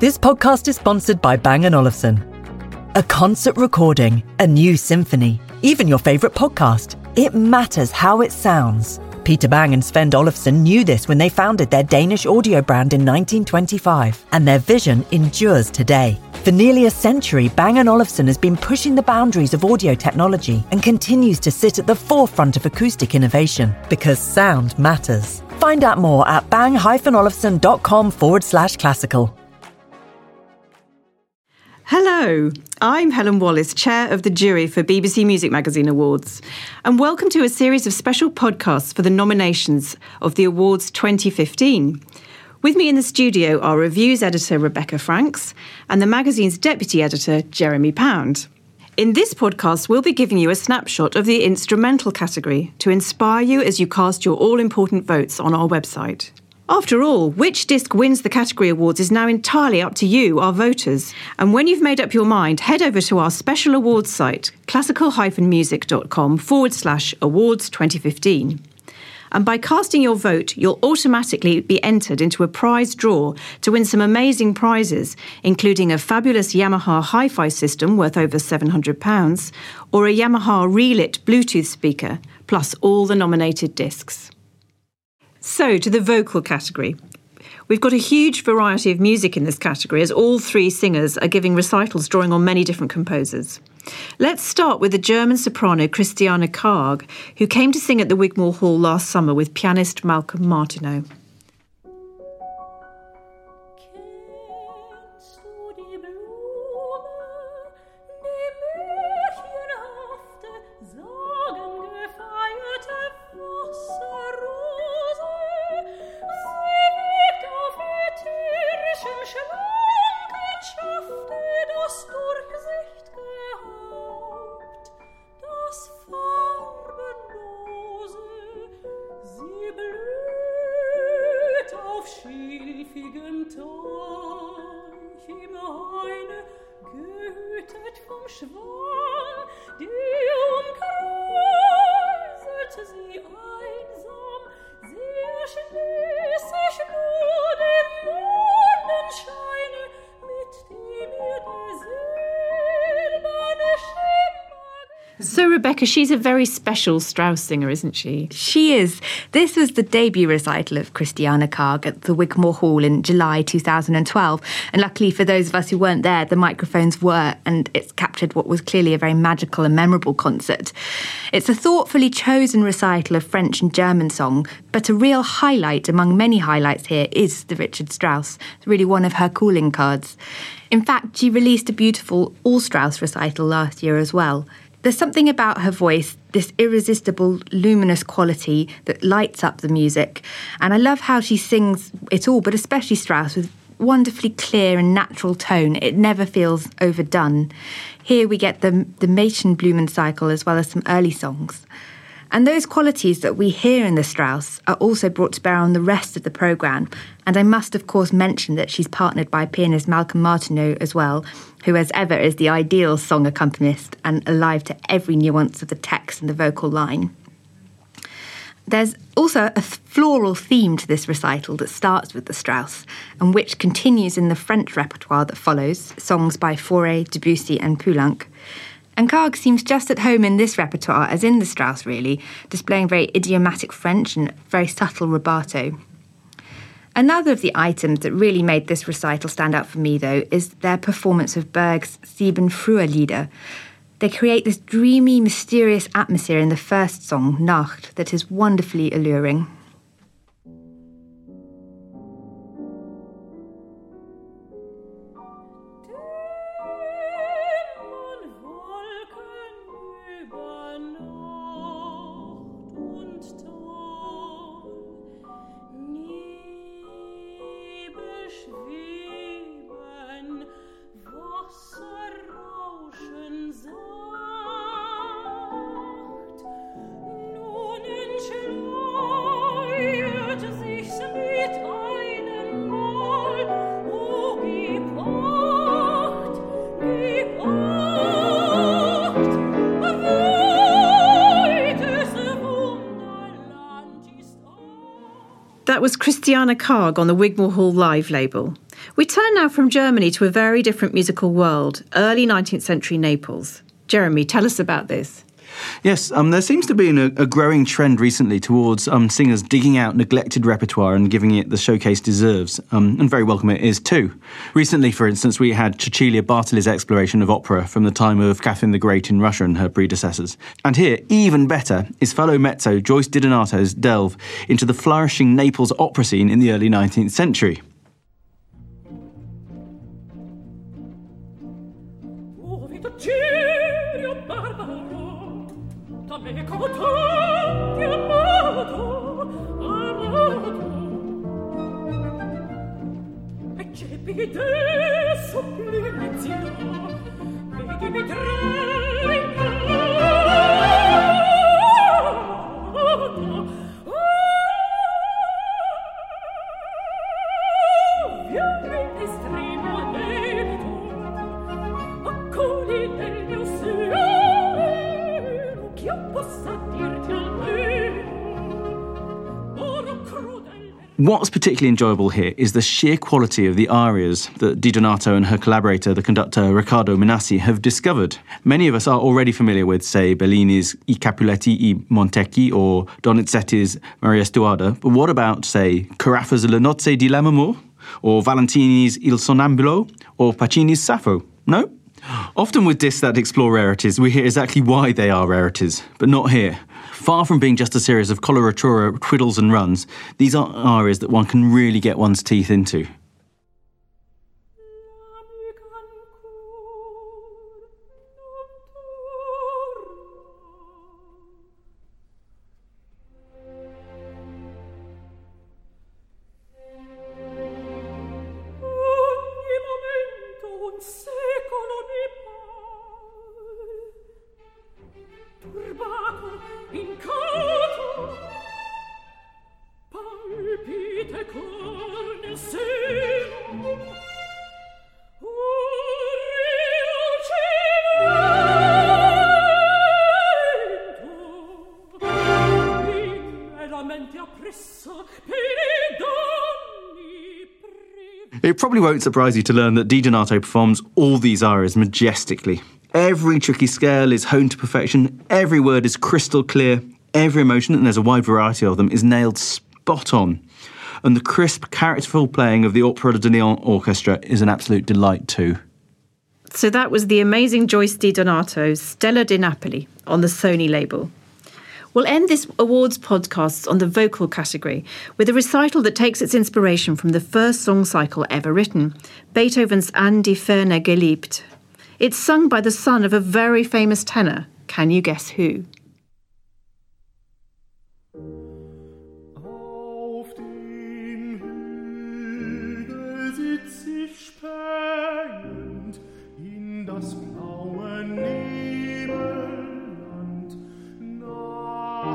This podcast is sponsored by Bang & Olufsen. A concert recording, a new symphony, even your favourite podcast. It matters how it sounds. Peter Bang and Sven Olufsen knew this when they founded their Danish audio brand in 1925, and their vision endures today. For nearly a century, Bang & Olufsen has been pushing the boundaries of audio technology and continues to sit at the forefront of acoustic innovation because sound matters. Find out more at bang-olufsen.com forward slash classical. Hello, I'm Helen Wallace, Chair of the Jury for BBC Music Magazine Awards, and welcome to a series of special podcasts for the nominations of the Awards 2015. With me in the studio are reviews editor Rebecca Franks and the magazine's deputy editor Jeremy Pound. In this podcast, we'll be giving you a snapshot of the instrumental category to inspire you as you cast your all important votes on our website. After all, which disc wins the category awards is now entirely up to you, our voters. And when you've made up your mind, head over to our special awards site, classical-music.com forward slash awards 2015. And by casting your vote, you'll automatically be entered into a prize draw to win some amazing prizes, including a fabulous Yamaha hi fi system worth over £700 or a Yamaha Relit Bluetooth speaker, plus all the nominated discs. So, to the vocal category. We've got a huge variety of music in this category as all three singers are giving recitals drawing on many different composers. Let's start with the German soprano Christiane Karg, who came to sing at the Wigmore Hall last summer with pianist Malcolm Martineau. chevaux. So, Rebecca, she's a very special Strauss singer, isn't she? She is. This was the debut recital of Christiane Karg at the Wigmore Hall in July 2012. And luckily for those of us who weren't there, the microphones were, and it's captured what was clearly a very magical and memorable concert. It's a thoughtfully chosen recital of French and German song, but a real highlight among many highlights here is the Richard Strauss. It's really one of her calling cards. In fact, she released a beautiful all Strauss recital last year as well. There's something about her voice, this irresistible, luminous quality that lights up the music. And I love how she sings it all, but especially Strauss, with wonderfully clear and natural tone. It never feels overdone. Here we get the, the Blumen cycle as well as some early songs. And those qualities that we hear in the Strauss are also brought to bear on the rest of the programme. And I must, of course, mention that she's partnered by pianist Malcolm Martineau as well, who, as ever, is the ideal song accompanist and alive to every nuance of the text and the vocal line. There's also a floral theme to this recital that starts with the Strauss and which continues in the French repertoire that follows, songs by Fauré, Debussy, and Poulenc. And Karg seems just at home in this repertoire as in the Strauss, really, displaying very idiomatic French and very subtle rubato. Another of the items that really made this recital stand out for me, though, is their performance of Berg's Sieben Frühe Lieder. They create this dreamy, mysterious atmosphere in the first song, Nacht, that is wonderfully alluring. Was Karg on the Wigmore Hall Live label. We turn now from Germany to a very different musical world, early 19th century Naples. Jeremy, tell us about this. Yes, um, there seems to be a, a growing trend recently towards um, singers digging out neglected repertoire and giving it the showcase deserves, um, and very welcome it is too. Recently, for instance, we had Cecilia Bartoli's exploration of opera from the time of Catherine the Great in Russia and her predecessors. And here, even better, is fellow mezzo Joyce DiDonato's delve into the flourishing Naples opera scene in the early 19th century. come tre What's particularly enjoyable here is the sheer quality of the arias that DiDonato and her collaborator, the conductor Riccardo Minasi, have discovered. Many of us are already familiar with, say, Bellini's I Capuleti i Montecchi or Donizetti's Maria Stuarda, but what about, say, Carafa's Le Nozze di Lammermoor, or Valentini's Il Sonnambulo, or Pacini's Sappho? No? Often with discs that explore rarities, we hear exactly why they are rarities, but not here. Far from being just a series of coloratura twiddles and runs, these are arias that one can really get one's teeth into. Probably won't surprise you to learn that DiDonato performs all these arias majestically. Every tricky scale is honed to perfection, every word is crystal clear, every emotion, and there's a wide variety of them, is nailed spot on. And the crisp, characterful playing of the Opera de Lyon Orchestra is an absolute delight too. So that was the amazing Joyce DiDonato's Stella di Napoli on the Sony label. We'll end this awards podcast on the vocal category with a recital that takes its inspiration from the first song cycle ever written, Beethoven's An die Ferne Geliebte. It's sung by the son of a very famous tenor. Can you guess who?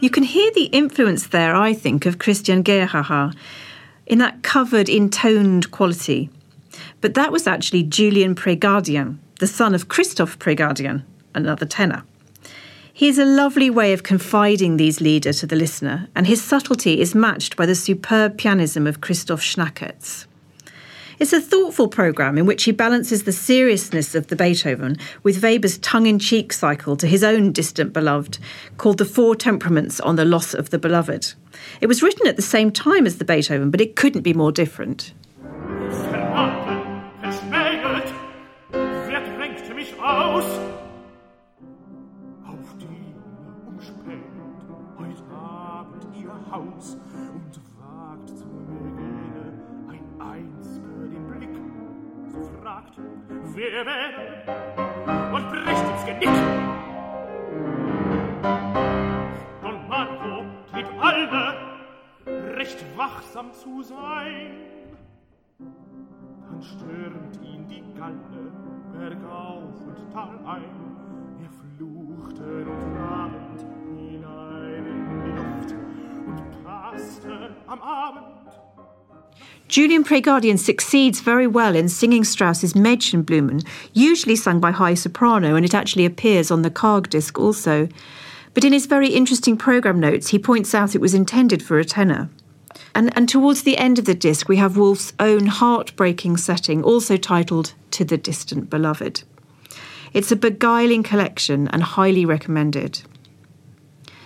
You can hear the influence there, I think, of Christian Gerhaher in that covered, intoned quality. But that was actually Julian Prégardien, the son of Christoph Prégardien, another tenor. He has a lovely way of confiding these Lieder to the listener, and his subtlety is matched by the superb pianism of Christoph Schnackertz. It's a thoughtful programme in which he balances the seriousness of the Beethoven with Weber's tongue in cheek cycle to his own distant beloved, called The Four Temperaments on the Loss of the Beloved. It was written at the same time as the Beethoven, but it couldn't be more different. Wer wäre und bricht ins Genick. Don Marco mit alle recht wachsam zu sein. Dann stürmt ihn die Galle bergauf und tal ein. Julian Prégardien succeeds very well in singing Strauss's Mädchenblumen, usually sung by high soprano, and it actually appears on the Karg disc also. But in his very interesting programme notes, he points out it was intended for a tenor. And, and towards the end of the disc, we have Wolf's own heartbreaking setting, also titled To the Distant Beloved. It's a beguiling collection and highly recommended.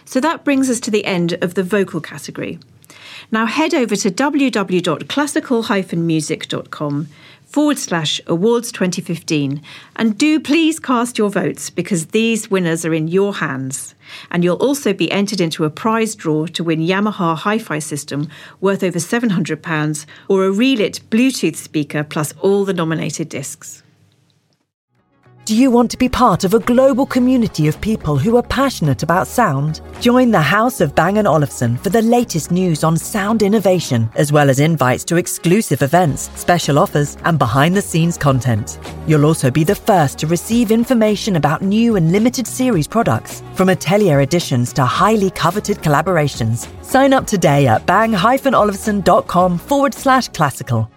So that brings us to the end of the vocal category. Now head over to www.classical-music.com forward slash awards 2015 and do please cast your votes because these winners are in your hands. And you'll also be entered into a prize draw to win Yamaha hi fi system worth over £700 or a relit Bluetooth speaker plus all the nominated discs. Do you want to be part of a global community of people who are passionate about sound? Join the House of Bang & Olufsen for the latest news on sound innovation, as well as invites to exclusive events, special offers, and behind-the-scenes content. You'll also be the first to receive information about new and limited series products, from atelier editions to highly coveted collaborations. Sign up today at bang-olufsen.com forward slash classical.